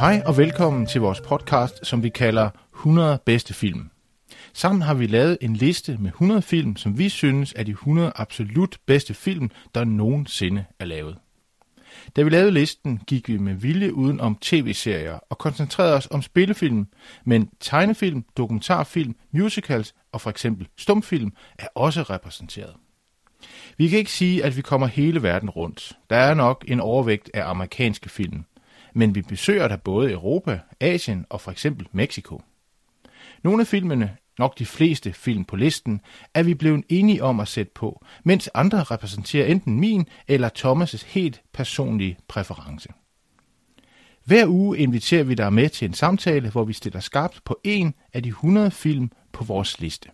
Hej og velkommen til vores podcast, som vi kalder 100 bedste film. Sammen har vi lavet en liste med 100 film, som vi synes er de 100 absolut bedste film, der nogensinde er lavet. Da vi lavede listen, gik vi med vilje uden om tv-serier og koncentrerede os om spillefilm, men tegnefilm, dokumentarfilm, musicals og for eksempel stumfilm er også repræsenteret. Vi kan ikke sige, at vi kommer hele verden rundt. Der er nok en overvægt af amerikanske film, men vi besøger da både Europa, Asien og for eksempel Mexico. Nogle af filmene, nok de fleste film på listen, er vi blevet enige om at sætte på, mens andre repræsenterer enten min eller Thomas' helt personlige præference. Hver uge inviterer vi dig med til en samtale, hvor vi stiller skarpt på en af de 100 film på vores liste.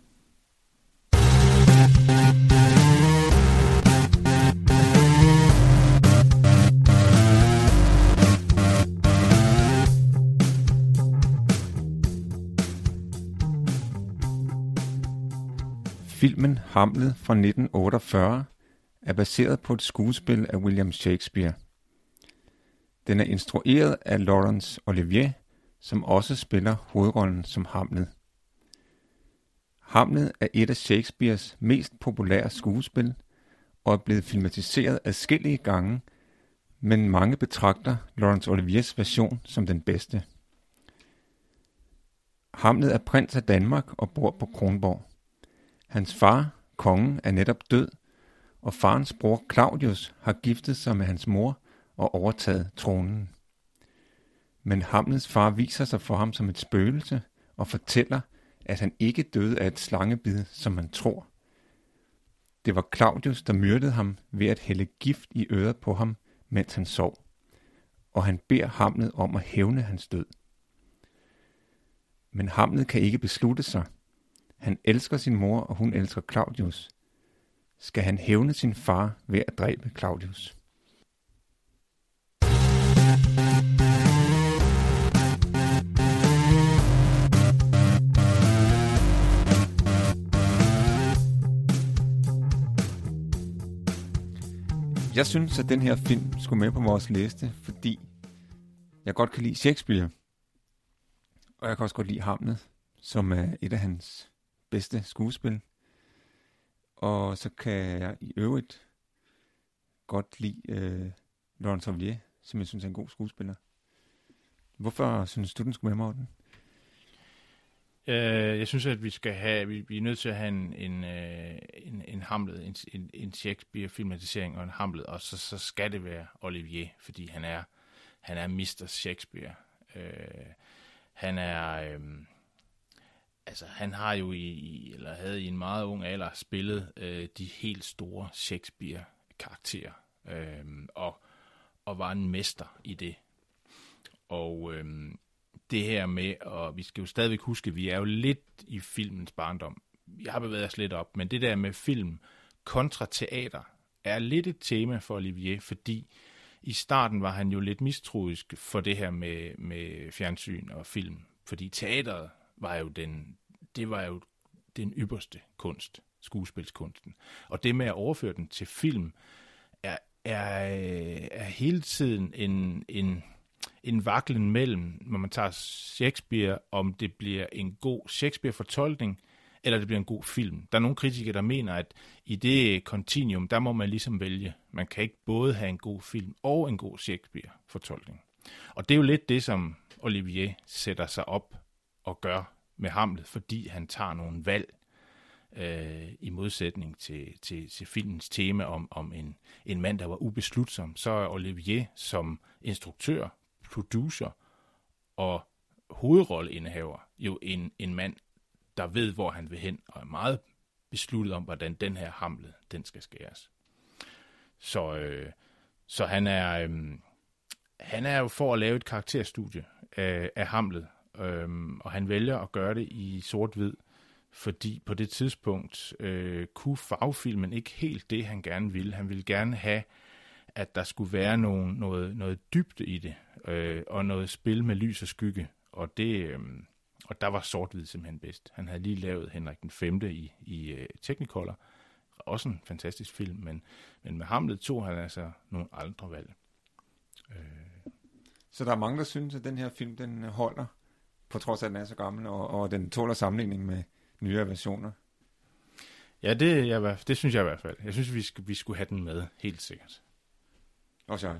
Filmen Hamlet fra 1948 er baseret på et skuespil af William Shakespeare. Den er instrueret af Laurence Olivier, som også spiller hovedrollen som Hamlet. Hamlet er et af Shakespeares mest populære skuespil og er blevet filmatiseret adskillige gange, men mange betragter Laurence Oliviers version som den bedste. Hamlet er prins af Danmark og bor på Kronborg. Hans far, kongen, er netop død, og farens bror Claudius har giftet sig med hans mor og overtaget tronen. Men Hamlets far viser sig for ham som et spøgelse og fortæller, at han ikke døde af et slangebid, som man tror. Det var Claudius, der myrdede ham ved at hælde gift i øret på ham, mens han sov, og han beder Hamlet om at hævne hans død. Men Hamlet kan ikke beslutte sig – han elsker sin mor, og hun elsker Claudius. Skal han hævne sin far ved at dræbe Claudius? Jeg synes, at den her film skulle med på vores liste, fordi jeg godt kan lide Shakespeare. Og jeg kan også godt lide Hamlet, som er et af hans bedste skuespil. Og så kan jeg i øvrigt godt lide øh, Laurence Olivier, som jeg synes er en god skuespiller. Hvorfor synes du, den skulle med, Morten? Uh, jeg synes, at vi skal have, vi, vi er nødt til at have en, en, øh, en, en Hamlet, en, en, Shakespeare-filmatisering og en Hamlet, og så, så skal det være Olivier, fordi han er, han er Mr. Shakespeare. Øh, han er, øh, altså han har jo i, eller havde i en meget ung alder spillet øh, de helt store Shakespeare-karakterer, øh, og, og var en mester i det. Og øh, det her med, og vi skal jo stadigvæk huske, vi er jo lidt i filmens barndom. Jeg har bevæget os lidt op, men det der med film kontra teater er lidt et tema for Olivier, fordi i starten var han jo lidt mistroisk for det her med, med fjernsyn og film, fordi teateret var jo den, det var jo den ypperste kunst, skuespilskunsten. Og det med at overføre den til film, er, er, er hele tiden en, en, en vaklen mellem, når man tager Shakespeare, om det bliver en god Shakespeare-fortolkning, eller det bliver en god film. Der er nogle kritikere, der mener, at i det kontinuum, der må man ligesom vælge. Man kan ikke både have en god film og en god Shakespeare-fortolkning. Og det er jo lidt det, som Olivier sætter sig op og gør med Hamlet, fordi han tager nogle valg øh, i modsætning til, til, til filmens tema om, om en, en mand, der var ubeslutsom. Så er Olivier som instruktør, producer og hovedrolleindehaver jo en, en mand, der ved, hvor han vil hen, og er meget besluttet om, hvordan den her Hamlet, den skal skæres. Så, øh, så han er øh, han er jo for at lave et karakterstudie af, af Hamlet, øh, og han vælger at gøre det i sort-hvid, fordi på det tidspunkt øh, kunne fagfilmen ikke helt det, han gerne ville. Han ville gerne have, at der skulle være nogen, noget, noget dybde i det, øh, og noget spil med lys og skygge, og det... Øh, og der var sort-hvid simpelthen bedst. Han havde lige lavet Henrik den 5. i, i øh, Technicolor. Også en fantastisk film, men, men med Hamlet tog han altså nogle andre valg. Øh. Så der er mange, der synes, at den her film, den holder, på trods af, at den er så gammel, og, og den tåler sammenligning med nyere versioner. Ja, det, jeg, det synes jeg i hvert fald. Jeg synes, vi, skal, vi skulle have den med, helt sikkert. Også jeg.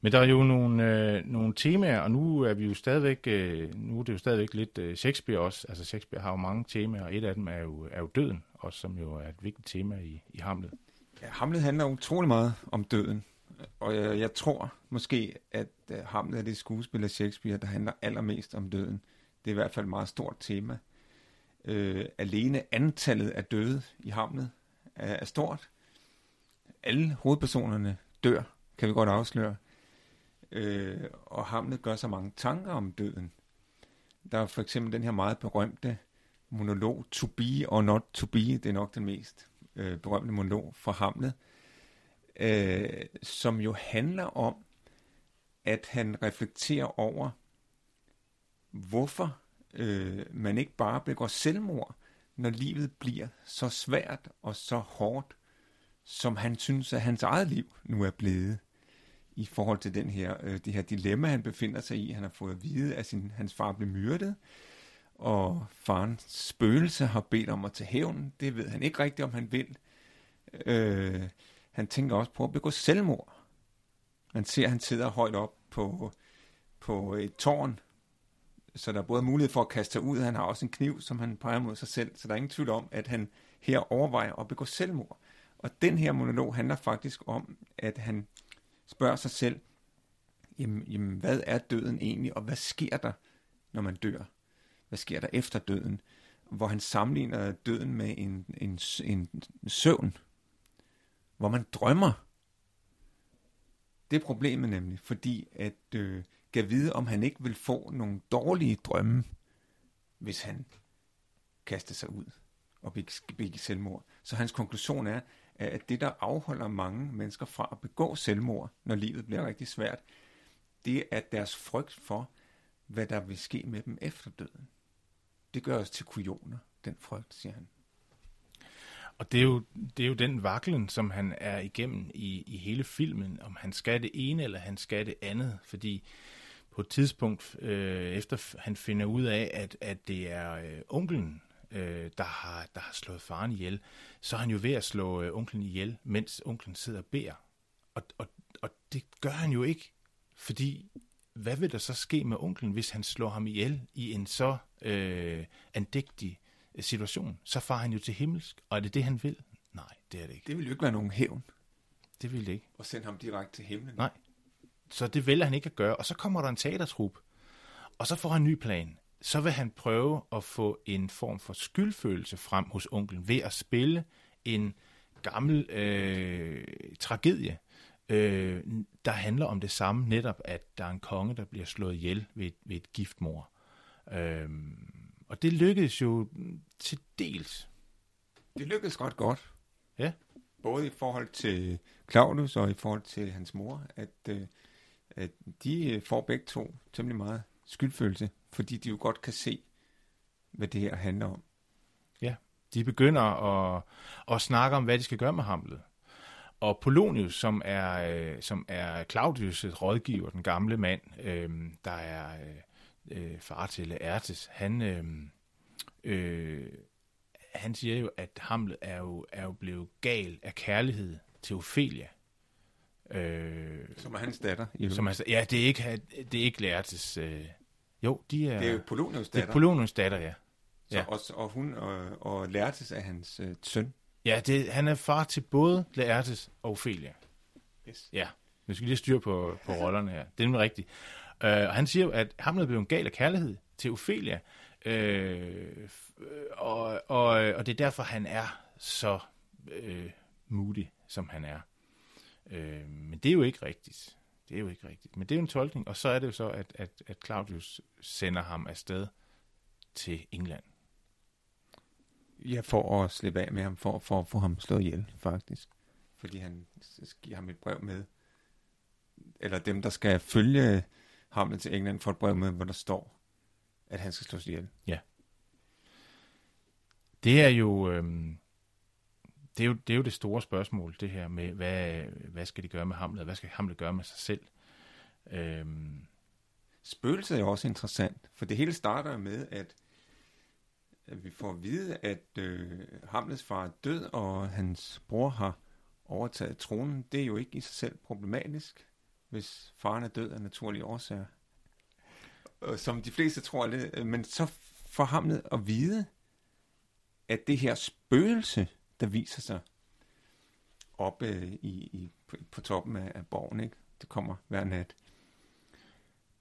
Men der er jo nogle, øh, nogle temaer, og nu er vi jo stadigvæk, øh, nu er det jo stadigvæk lidt øh, Shakespeare også. Altså Shakespeare har jo mange temaer, og et af dem er jo, er jo døden, også som jo er et vigtigt tema i, i Hamlet. Ja, Hamlet handler utrolig meget om døden, og jeg, jeg tror måske, at uh, Hamlet er det skuespil af Shakespeare, der handler allermest om døden. Det er i hvert fald et meget stort tema. Øh, alene antallet af døde i Hamlet er, er stort. Alle hovedpersonerne dør, kan vi godt afsløre øh, og Hamlet gør så mange tanker om døden. Der er for eksempel den her meget berømte monolog, To be or not to be, det er nok den mest øh, berømte monolog fra Hamlet, øh, som jo handler om, at han reflekterer over, hvorfor øh, man ikke bare begår selvmord, når livet bliver så svært og så hårdt, som han synes, at hans eget liv nu er blevet i forhold til den her, øh, det her dilemma, han befinder sig i. Han har fået at vide, at sin, hans far blev myrdet, og farens spøgelse har bedt om at tage hævn. Det ved han ikke rigtigt, om han vil. Øh, han tænker også på at begå selvmord. Man ser, at han sidder højt op på, på et tårn, så der er både mulighed for at kaste sig ud, han har også en kniv, som han peger mod sig selv, så der er ingen tvivl om, at han her overvejer at begå selvmord. Og den her monolog handler faktisk om, at han spørger sig selv, jamen, jamen hvad er døden egentlig, og hvad sker der, når man dør? Hvad sker der efter døden? Hvor han sammenligner døden med en, en, en søvn, hvor man drømmer. Det er problemet nemlig, fordi at øh, kan vide, om han ikke vil få nogle dårlige drømme, hvis han kaster sig ud og begik selvmord. Så hans konklusion er, at det, der afholder mange mennesker fra at begå selvmord, når livet bliver rigtig svært, det er deres frygt for, hvad der vil ske med dem efter døden. Det gør os til kujoner, den frygt, siger han. Og det er, jo, det er jo den vaklen, som han er igennem i, i hele filmen, om han skal det ene eller han skal det andet, fordi på et tidspunkt, øh, efter han finder ud af, at, at det er øh, onkelen, øh, der, har, der har slået faren ihjel, så er han jo ved at slå øh, onklen ihjel, mens onklen sidder og beder. Og, og, og det gør han jo ikke, fordi hvad vil der så ske med onklen, hvis han slår ham ihjel i en så øh, andægtig øh, situation? Så far han jo til himmelsk, og er det det, han vil? Nej, det er det ikke. Det vil jo ikke være nogen hævn. Det vil det ikke. Og sende ham direkte til himlen. Nej. Så det vælger han ikke at gøre. Og så kommer der en teatertrup, og så får han en ny plan så vil han prøve at få en form for skyldfølelse frem hos onklen ved at spille en gammel øh, tragedie, øh, der handler om det samme, netop at der er en konge, der bliver slået ihjel ved et, ved et giftmor. Øh, og det lykkedes jo til dels. Det lykkedes ret godt. Ja. Både i forhold til Claudius og i forhold til hans mor, at, øh, at de får begge to temmelig meget skyldfølelse fordi de jo godt kan se, hvad det her handler om. Ja, de begynder at, at snakke om, hvad de skal gøre med Hamlet. Og Polonius, som er, øh, som er Claudius' rådgiver, den gamle mand, øh, der er øh, øh, far til Laertes, han, øh, øh, han siger jo, at Hamlet er jo, er jo blevet gal af kærlighed til Ophelia. Øh, som er hans datter. Jo. Som er, ja, det er ikke, det er ikke Laertes øh, jo, de er... Det er jo Polonius datter. Det er Polonius datter, ja. Så, ja. Og, og hun og, og Laertes er hans øh, søn. Ja, det, han er far til både Laertes og Ophelia. Yes. Ja, nu skal vi lige styre på, på rollerne her. Det er nemlig rigtigt. Uh, han siger jo, at Hamlet blev en gal af kærlighed til Ophelia, øh, øh, og, og, og det er derfor, han er så øh, moody, som han er. Øh, men det er jo ikke rigtigt. Det er jo ikke rigtigt. Men det er jo en tolkning, og så er det jo så, at, at, at Claudius sender ham afsted til England. Ja, for at slippe af med ham, for, for at få ham slået ihjel, faktisk. Fordi han giver ham et brev med, eller dem, der skal følge ham til England, får et brev med, hvor der står, at han skal slås ihjel. Ja. Det er jo... Øhm, det er, jo, det er jo det store spørgsmål, det her med, hvad, hvad skal de gøre med Hamlet, hvad skal Hamlet gøre med sig selv? Øhm. Spøgelset er jo også interessant, for det hele starter med, at, at vi får at vide, at øh, Hamlets far er død, og hans bror har overtaget tronen. Det er jo ikke i sig selv problematisk, hvis faren er død af naturlige årsager. Øh, som de fleste tror det, øh, men så får Hamlet at vide, at det her spøgelse, der viser sig oppe øh, i, i, på, toppen af, af borgen, ikke? det kommer hver nat,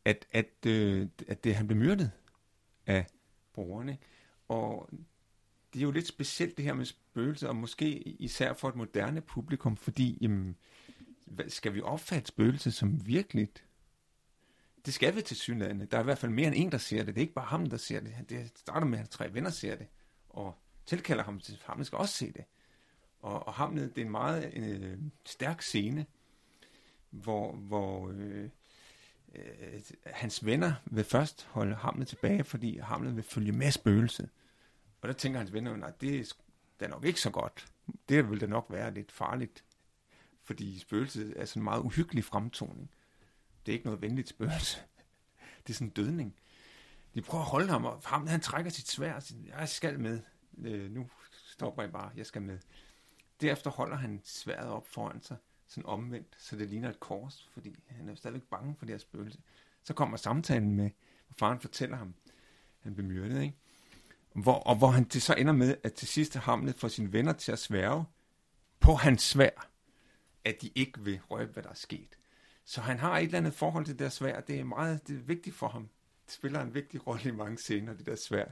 at, at, øh, at det, han blev myrdet af brugerne. Og det er jo lidt specielt det her med spøgelser, og måske især for et moderne publikum, fordi jamen, skal vi opfatte spøgelset som virkeligt? Det skal vi til synligheden. Der er i hvert fald mere end en, der ser det. Det er ikke bare ham, der ser det. Det starter med, at tre venner ser det, og tilkalder ham til ham, skal også se det. Og, og Hamlet, det er en meget øh, stærk scene, hvor, hvor øh, øh, hans venner vil først holde Hamlet tilbage, fordi Hamlet vil følge med spøgelset. Og der tænker hans venner, at det er, det er nok ikke så godt. Det vil da nok være lidt farligt, fordi spøgelse er sådan en meget uhyggelig fremtoning. Det er ikke noget venligt spøgelse. Det er sådan en dødning. De prøver at holde ham, og ham, han trækker sit svær og siger, jeg skal med. Øh, nu stopper jeg bare, jeg skal med. Derefter holder han sværet op foran sig, sådan omvendt, så det ligner et kors, fordi han er stadigvæk bange for det her spøgelse. Så kommer samtalen med, hvor faren fortæller ham, han blev myrdet, ikke? Hvor, og hvor han til så ender med, at til sidst Hamlet får sine venner til at sværge på hans svær, at de ikke vil røbe, hvad der er sket. Så han har et eller andet forhold til det der svær. Det er meget det er vigtigt for ham. Det spiller en vigtig rolle i mange scener, det der svær.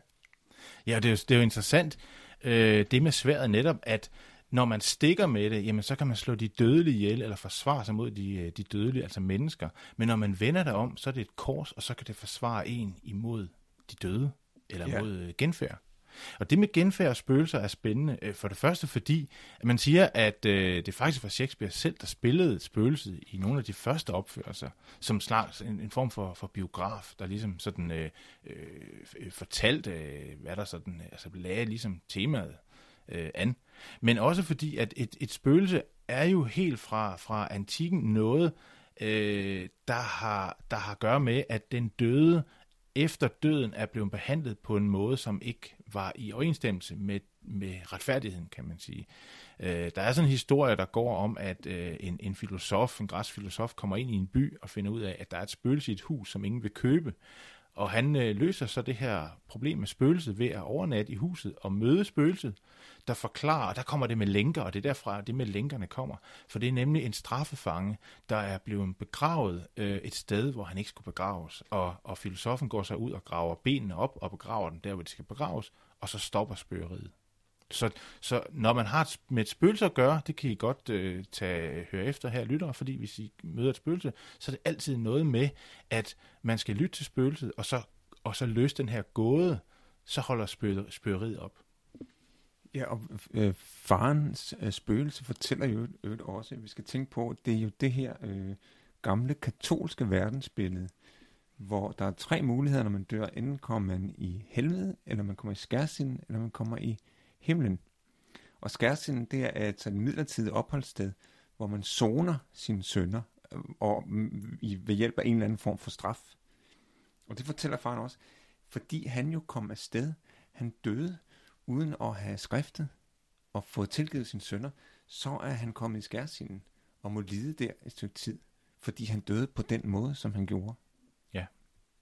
Ja, det er jo, det er jo interessant, øh, det med sværet netop, at når man stikker med det, jamen så kan man slå de dødelige ihjel, eller forsvare sig mod de, øh, de dødelige, altså mennesker. Men når man vender det om, så er det et kors, og så kan det forsvare en imod de døde, eller ja. mod øh, genfærd. Og det med genfærd og spøgelser er spændende. Øh, for det første fordi, at man siger, at øh, det faktisk var Shakespeare selv, der spillede spøgelset i nogle af de første opførelser, som slags en, en form for, for biograf, der ligesom sådan øh, øh, fortalte, øh, hvad der sådan, altså lagde ligesom temaet øh, an. Men også fordi, at et, et spøgelse er jo helt fra, fra antikken noget, øh, der, har, der har at gøre med, at den døde efter døden er blevet behandlet på en måde, som ikke var i overensstemmelse med, med retfærdigheden, kan man sige. Øh, der er sådan en historie, der går om, at øh, en, en filosof, en græsk filosof, kommer ind i en by og finder ud af, at der er et spøgelse i et hus, som ingen vil købe. Og han øh, løser så det her problem med spøgelset ved at overnatte i huset og møde spøgelset, der forklarer, og der kommer det med lænker, og det er derfra, det med lænkerne kommer. For det er nemlig en straffefange, der er blevet begravet øh, et sted, hvor han ikke skulle begraves. Og, og filosofen går så ud og graver benene op og begraver dem der, hvor de skal begraves, og så stopper spøgeriet. Så, så når man har med et spøgelse at gøre, det kan I godt øh, tage, høre efter her, lyttere, fordi hvis I møder et spøgelse, så er det altid noget med, at man skal lytte til spøgelset, og så, og så løse den her gåde, så holder spø, spøgeriet op. Ja, og øh, farens øh, spøgelse fortæller jo øvrigt også, at vi skal tænke på, at det er jo det her øh, gamle katolske verdensbillede, hvor der er tre muligheder, når man dør. Enten kommer man i helvede, eller man kommer i skærsinden, eller man kommer i himlen. Og skærsinden, det er altså et midlertidigt opholdssted, hvor man zoner sine sønder, øh, og i, ved hjælp af en eller anden form for straf. Og det fortæller faren også, fordi han jo kom afsted, han døde, uden at have skriftet og fået tilgivet sine sønder, så er han kommet i skærsinden og må lide der et stykke tid, fordi han døde på den måde, som han gjorde. Ja,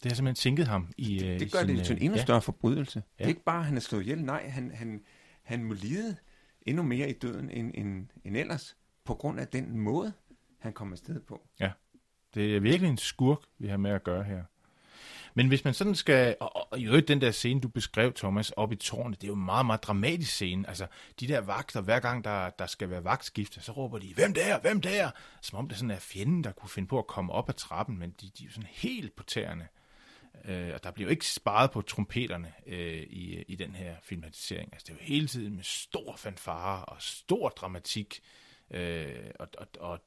det har simpelthen sænket ham i Det, det gør sin, det til en endnu ja. større forbrydelse. Ja. Det er ikke bare, at han er slået ihjel, nej, han, han, han må lide endnu mere i døden end, end, end ellers, på grund af den måde, han kommer afsted på. Ja, det er virkelig en skurk, vi har med at gøre her. Men hvis man sådan skal, og, og, og i øvrigt den der scene, du beskrev, Thomas, op i tårnet, det er jo en meget, meget dramatisk scene. Altså, de der vagter, hver gang der, der skal være vagtskifte, så råber de, hvem der, hvem der? Som om det sådan er fjenden, der kunne finde på at komme op ad trappen, men de, de er jo sådan helt på tæerne. Øh, og der bliver jo ikke sparet på trompeterne øh, i, i den her filmatisering. Altså, det er jo hele tiden med stor fanfare og stor dramatik. Øh, og, og, og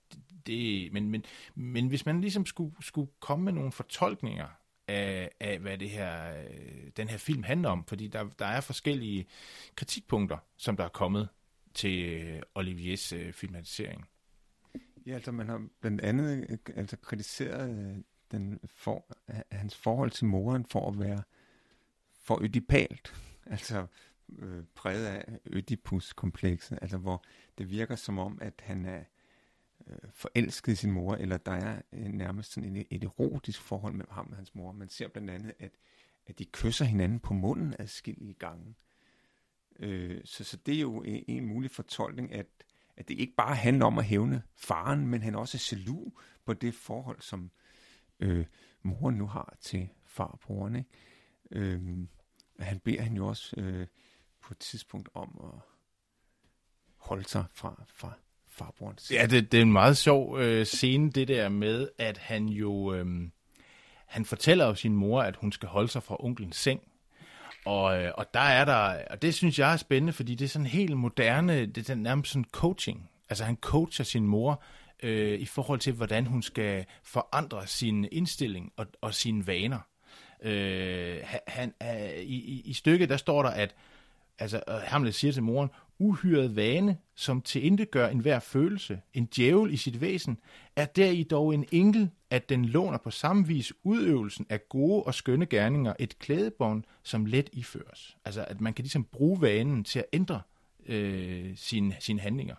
det, men, men, men hvis man ligesom skulle, skulle komme med nogle fortolkninger af, af hvad det her, øh, den her film handler om, fordi der, der er forskellige kritikpunkter, som der er kommet til øh, Oliviers øh, filmatisering. Ja, altså man har blandt andet øh, altså kritiseret øh, den for, hans forhold til moren for at være for ødipalt, altså øh, præget af Ødipus-komplekset, altså hvor det virker som om, at han er øh, forelsket i sin mor, eller der er øh, nærmest sådan et, et erotisk forhold mellem ham og hans mor. Man ser blandt andet, at, at de kysser hinanden på munden adskillige gange. Øh, så, så det er jo en, en mulig fortolkning, at, at det ikke bare handler om at hævne faren, men han også er jaloux på det forhold, som øh, moren nu har til farbroren. Ikke? Øh, han beder hende jo også øh, på et tidspunkt om at holde sig fra, fra farbroren. Ja, det, det er en meget sjov øh, scene, det der med, at han jo... Øh, han fortæller jo sin mor, at hun skal holde sig fra onkelens seng. Og, øh, og der er der, og det synes jeg er spændende, fordi det er sådan helt moderne, det er nærmest sådan coaching. Altså han coacher sin mor øh, i forhold til, hvordan hun skal forandre sin indstilling og, og sine vaner. Øh, han, øh, i, i stykket, der står der, at altså, øh, Hamlet siger til moren, uhyret vane, som til gør enhver følelse, en djævel i sit væsen, er deri dog en enkel, at den låner på samme vis udøvelsen af gode og skønne gerninger et klædebånd, som let iføres. Altså, at man kan ligesom bruge vanen til at ændre øh, sine, sine handlinger.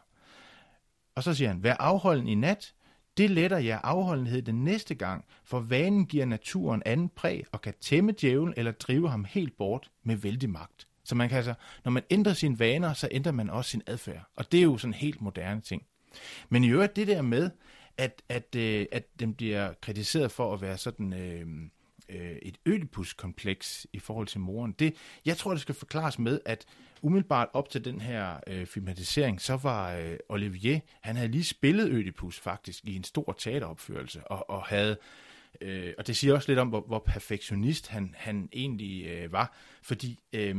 Og så siger han, vær afholden i nat, det letter jer afholdenhed den næste gang, for vanen giver naturen anden præg og kan tæmme djævlen eller drive ham helt bort med vældig magt. Så man kan altså, når man ændrer sine vaner, så ændrer man også sin adfærd. Og det er jo sådan en helt moderne ting. Men i øvrigt det der med, at, at, øh, at dem bliver kritiseret for at være sådan øh, øh, et ødipuskompleks i forhold til moren, det, jeg tror, det skal forklares med, at umiddelbart op til den her øh, filmatisering, så var øh, Olivier, han havde lige spillet Ødipus faktisk i en stor teateropførelse, og, og havde Øh, og det siger også lidt om, hvor, hvor perfektionist han, han egentlig øh, var, fordi øh,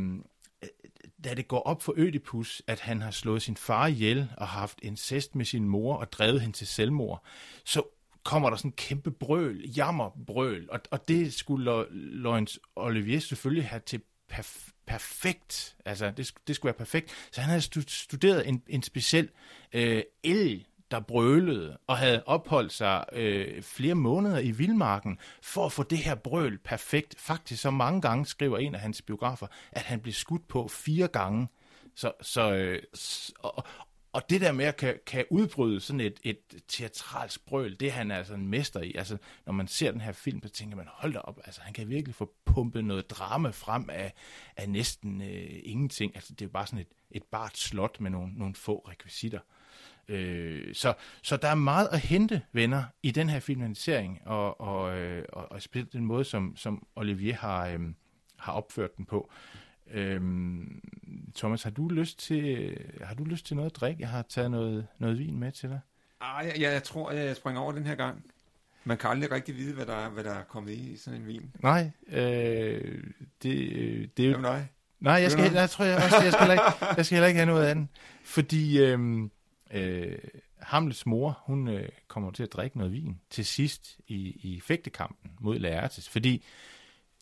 da det går op for Ødipus, at han har slået sin far ihjel og haft incest med sin mor og drevet hende til selvmord, så kommer der sådan en kæmpe brøl, jammerbrøl, og, og det skulle Laurence Olivier selvfølgelig have til perf- perfekt, altså det, det skulle være perfekt, så han havde studeret en, en speciel øh, el, der brølede og havde opholdt sig øh, flere måneder i vildmarken for at få det her brøl perfekt. Faktisk så mange gange, skriver en af hans biografer, at han blev skudt på fire gange. Så, så, øh, og, og det der med at kan, kan udbryde sådan et, et teatralsk brøl, det er han altså en mester i. Altså, når man ser den her film, så tænker man, hold da op, altså, han kan virkelig få pumpet noget drama frem af, af næsten øh, ingenting. Altså, det er bare sådan et, et bart slot med nogle, nogle få rekvisitter. Øh, så, så der er meget at hente, venner, i den her filmatisering, og, og, øh, og, og spille den måde, som, som Olivier har, øh, har opført den på. Øhm, Thomas, har du lyst til har du lyst til noget at drikke? Jeg har taget noget, noget vin med til dig. Ah, ja, jeg tror, jeg springer over den her gang. Man kan aldrig rigtig vide, hvad der, er, hvad der er kommet i, sådan en vin. Nej, øh, det, øh, det er jo... nej. Nej, jeg, skal, jeg tror jeg også, jeg skal, ikke, jeg skal heller ikke have noget af den. Fordi øh, øh, Hamlets mor, hun øh, kommer til at drikke noget vin til sidst i, i fægtekampen mod Laertes. Fordi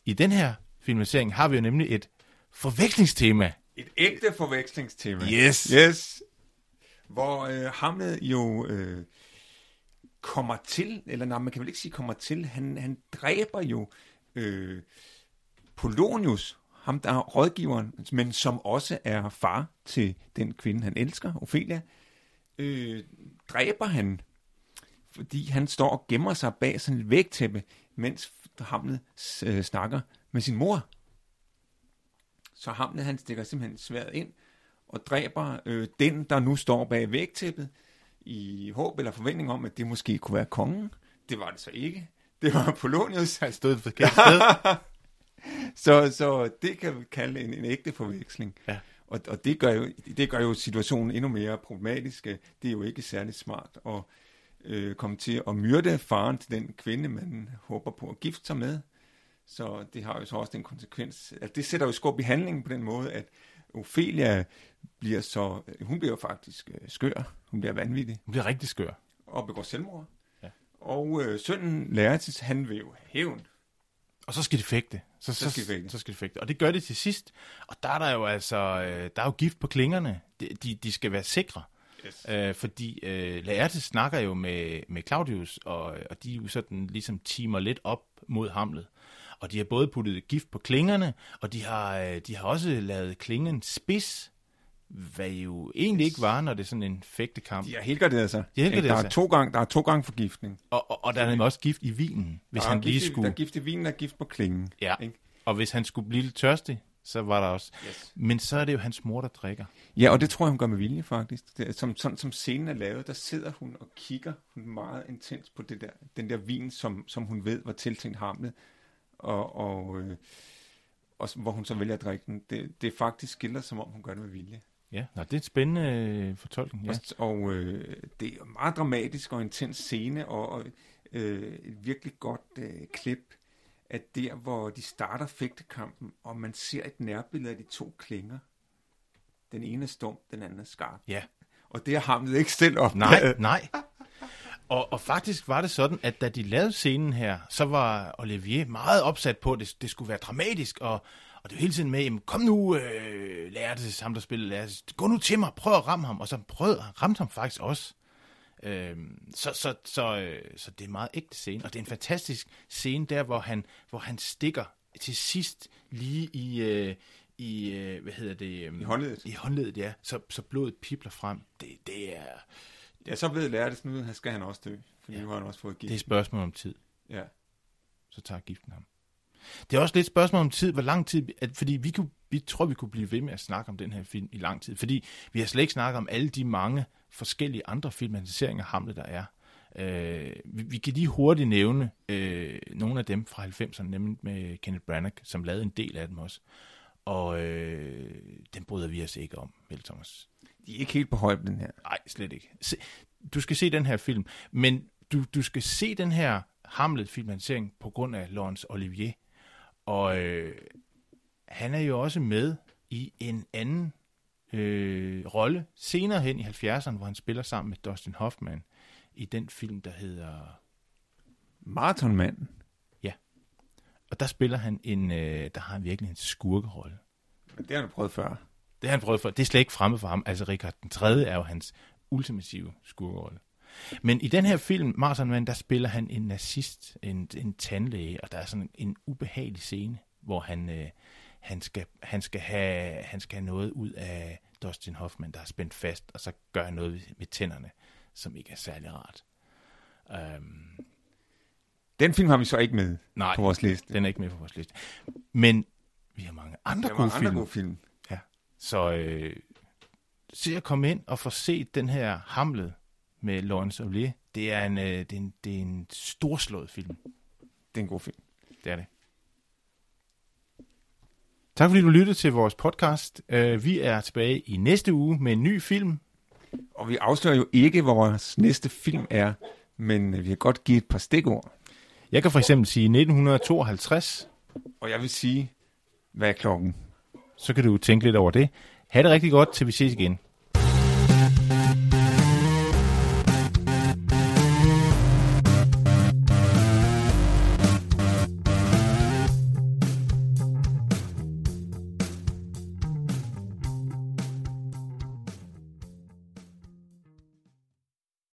i den her filmatisering har vi jo nemlig et forvekslingstema. Et ægte forvekslingstema. Yes. Yes. Hvor øh, Hamlet jo øh, kommer til, eller nej, man kan vel ikke sige kommer til, han, han dræber jo øh, Polonius, ham der er rådgiveren, men som også er far til den kvinde, han elsker, Ophelia, øh, dræber han, fordi han står og gemmer sig bag sådan et vægtæppe, mens Hamlet øh, snakker med sin mor. Så Hamlet han stikker simpelthen sværet ind og dræber øh, den, der nu står bag vægtæppet, i håb eller forventning om, at det måske kunne være kongen. Det var det så ikke. Det var Polonius. Han stod et forkert sted. så, så det kan vi kalde en, en ægte forveksling. Ja. Og, og det, gør jo, det gør jo situationen endnu mere problematisk. Det er jo ikke særlig smart at øh, komme til at myrde faren til den kvinde, man håber på at gifte sig med. Så det har jo så også den konsekvens, at det sætter jo skub i handlingen på den måde, at Ophelia bliver så, hun bliver jo faktisk øh, skør, hun bliver vanvittig. Hun bliver rigtig skør. Og begår selvmord. Ja. Og øh, sønnen Laertes, han vil jo hævn. Og så skal de fægte. Så, Så skal de fægte. Så skal de fægte. Og det gør de til sidst. Og der er der jo altså, øh, der er jo gift på klingerne. De, de, de skal være sikre. Yes. Øh, fordi øh, Laertes snakker jo med, med Claudius, og, og de jo sådan ligesom timer lidt op mod Hamlet. Og de har både puttet gift på klingerne, og de har, øh, de har også lavet klingen spids, hvad jo egentlig ikke var, når det er sådan en fægtekamp. De har helgarderet sig. De helgarderet der, er to gang, der er to gange forgiftning. Og, og, og der er nemlig også gift i vinen, hvis der han lige gift, skulle... Der er gift i vinen, der er gift på klingen. Ja, Ikke? og hvis han skulle blive lidt tørstig, så var der også... Yes. Men så er det jo hans mor, der drikker. Ja, og det tror jeg, hun gør med vilje faktisk. Det, som, sådan som scenen er lavet, der sidder hun og kigger meget intens på det der, den der vin, som, som hun ved var tiltænkt Hamlet, og, og, øh, og hvor hun så vælger at drikke den. Det, det er faktisk skildret, som om hun gør det med vilje. Ja, Nå, det er en spændende øh, fortolkning. Ja. Ja. Og øh, det er en meget dramatisk og intens scene, og, og øh, et virkelig godt øh, klip at der, hvor de starter fægtekampen, og man ser et nærbillede af de to klinger. Den ene er stum, den anden er skarp. ja. Og det har Hamlet ikke selv op. Nej, nej. Og, og faktisk var det sådan, at da de lavede scenen her, så var Olivier meget opsat på, at det, det skulle være dramatisk, og, og det var hele tiden med, jamen, kom nu, øh, lærte ham, der spiller lærte, gå nu til mig, prøv at ramme ham, og så prøvede ramte ham faktisk også. Øhm, så, så, så, øh, så det er en meget ægte scene, og det er en fantastisk scene der, hvor han, hvor han stikker til sidst lige i, øh, i øh, hvad hedder det? øhm, I håndledet. I håndledet, ja. Så, så blodet pipler frem. Det, det er... Ja, så ved Lærtes nu, at skal han også dø, fordi ja. nu har han også fået gift. Det er et spørgsmål om tid. Ja. Så tager giften ham. Det er også lidt et spørgsmål om tid, hvor lang tid, at, fordi vi, kunne, vi tror, vi kunne blive ved med at snakke om den her film i lang tid, fordi vi har slet ikke snakket om alle de mange forskellige andre filmatiseringer af Hamlet, der er. Øh, vi, vi kan lige hurtigt nævne øh, nogle af dem fra 90'erne, nemlig med Kenneth Branagh, som lavede en del af dem også. Og øh, den bryder vi os ikke om, vel Thomas? De er ikke helt på højde, den her. Nej, slet ikke. Se, du skal se den her film, men du, du skal se den her Hamlet-filmatisering på grund af Laurence Olivier. Og øh, han er jo også med i en anden øh, rolle senere hen i 70'erne, hvor han spiller sammen med Dustin Hoffman i den film, der hedder... Marathonmanden. Og der spiller han en... Øh, der har han virkelig en skurkerolle. Det har han prøvet før. Det har han prøvet for. Det er slet ikke fremmed for ham. Altså, Richard den 3. er jo hans ultimative skurkerolle. Men i den her film, Marathonman, der spiller han en nazist, en, en tandlæge, og der er sådan en ubehagelig scene, hvor han, øh, han, skal, han, skal have, han skal have noget ud af Dustin Hoffman, der er spændt fast, og så gør han noget ved, med tænderne, som ikke er særlig rart. Um, Den film har vi så ikke med nej, på vores liste. den er ikke med på vores liste. Men vi har mange andre Der gode andre film. gode film. Så øh, se at komme ind og få set den her Hamlet med Laurence Olivier. Det er en, øh, det er en, det er en storslået film. Det er en god film. Det er det. Tak fordi du lyttede til vores podcast. Øh, vi er tilbage i næste uge med en ny film. Og vi afslører jo ikke, hvor vores næste film er, men vi kan godt give et par stikord. Jeg kan for eksempel sige 1952. Og jeg vil sige, hvad er klokken? Så kan du tænke lidt over det. Ha' det rigtig godt, til vi ses igen.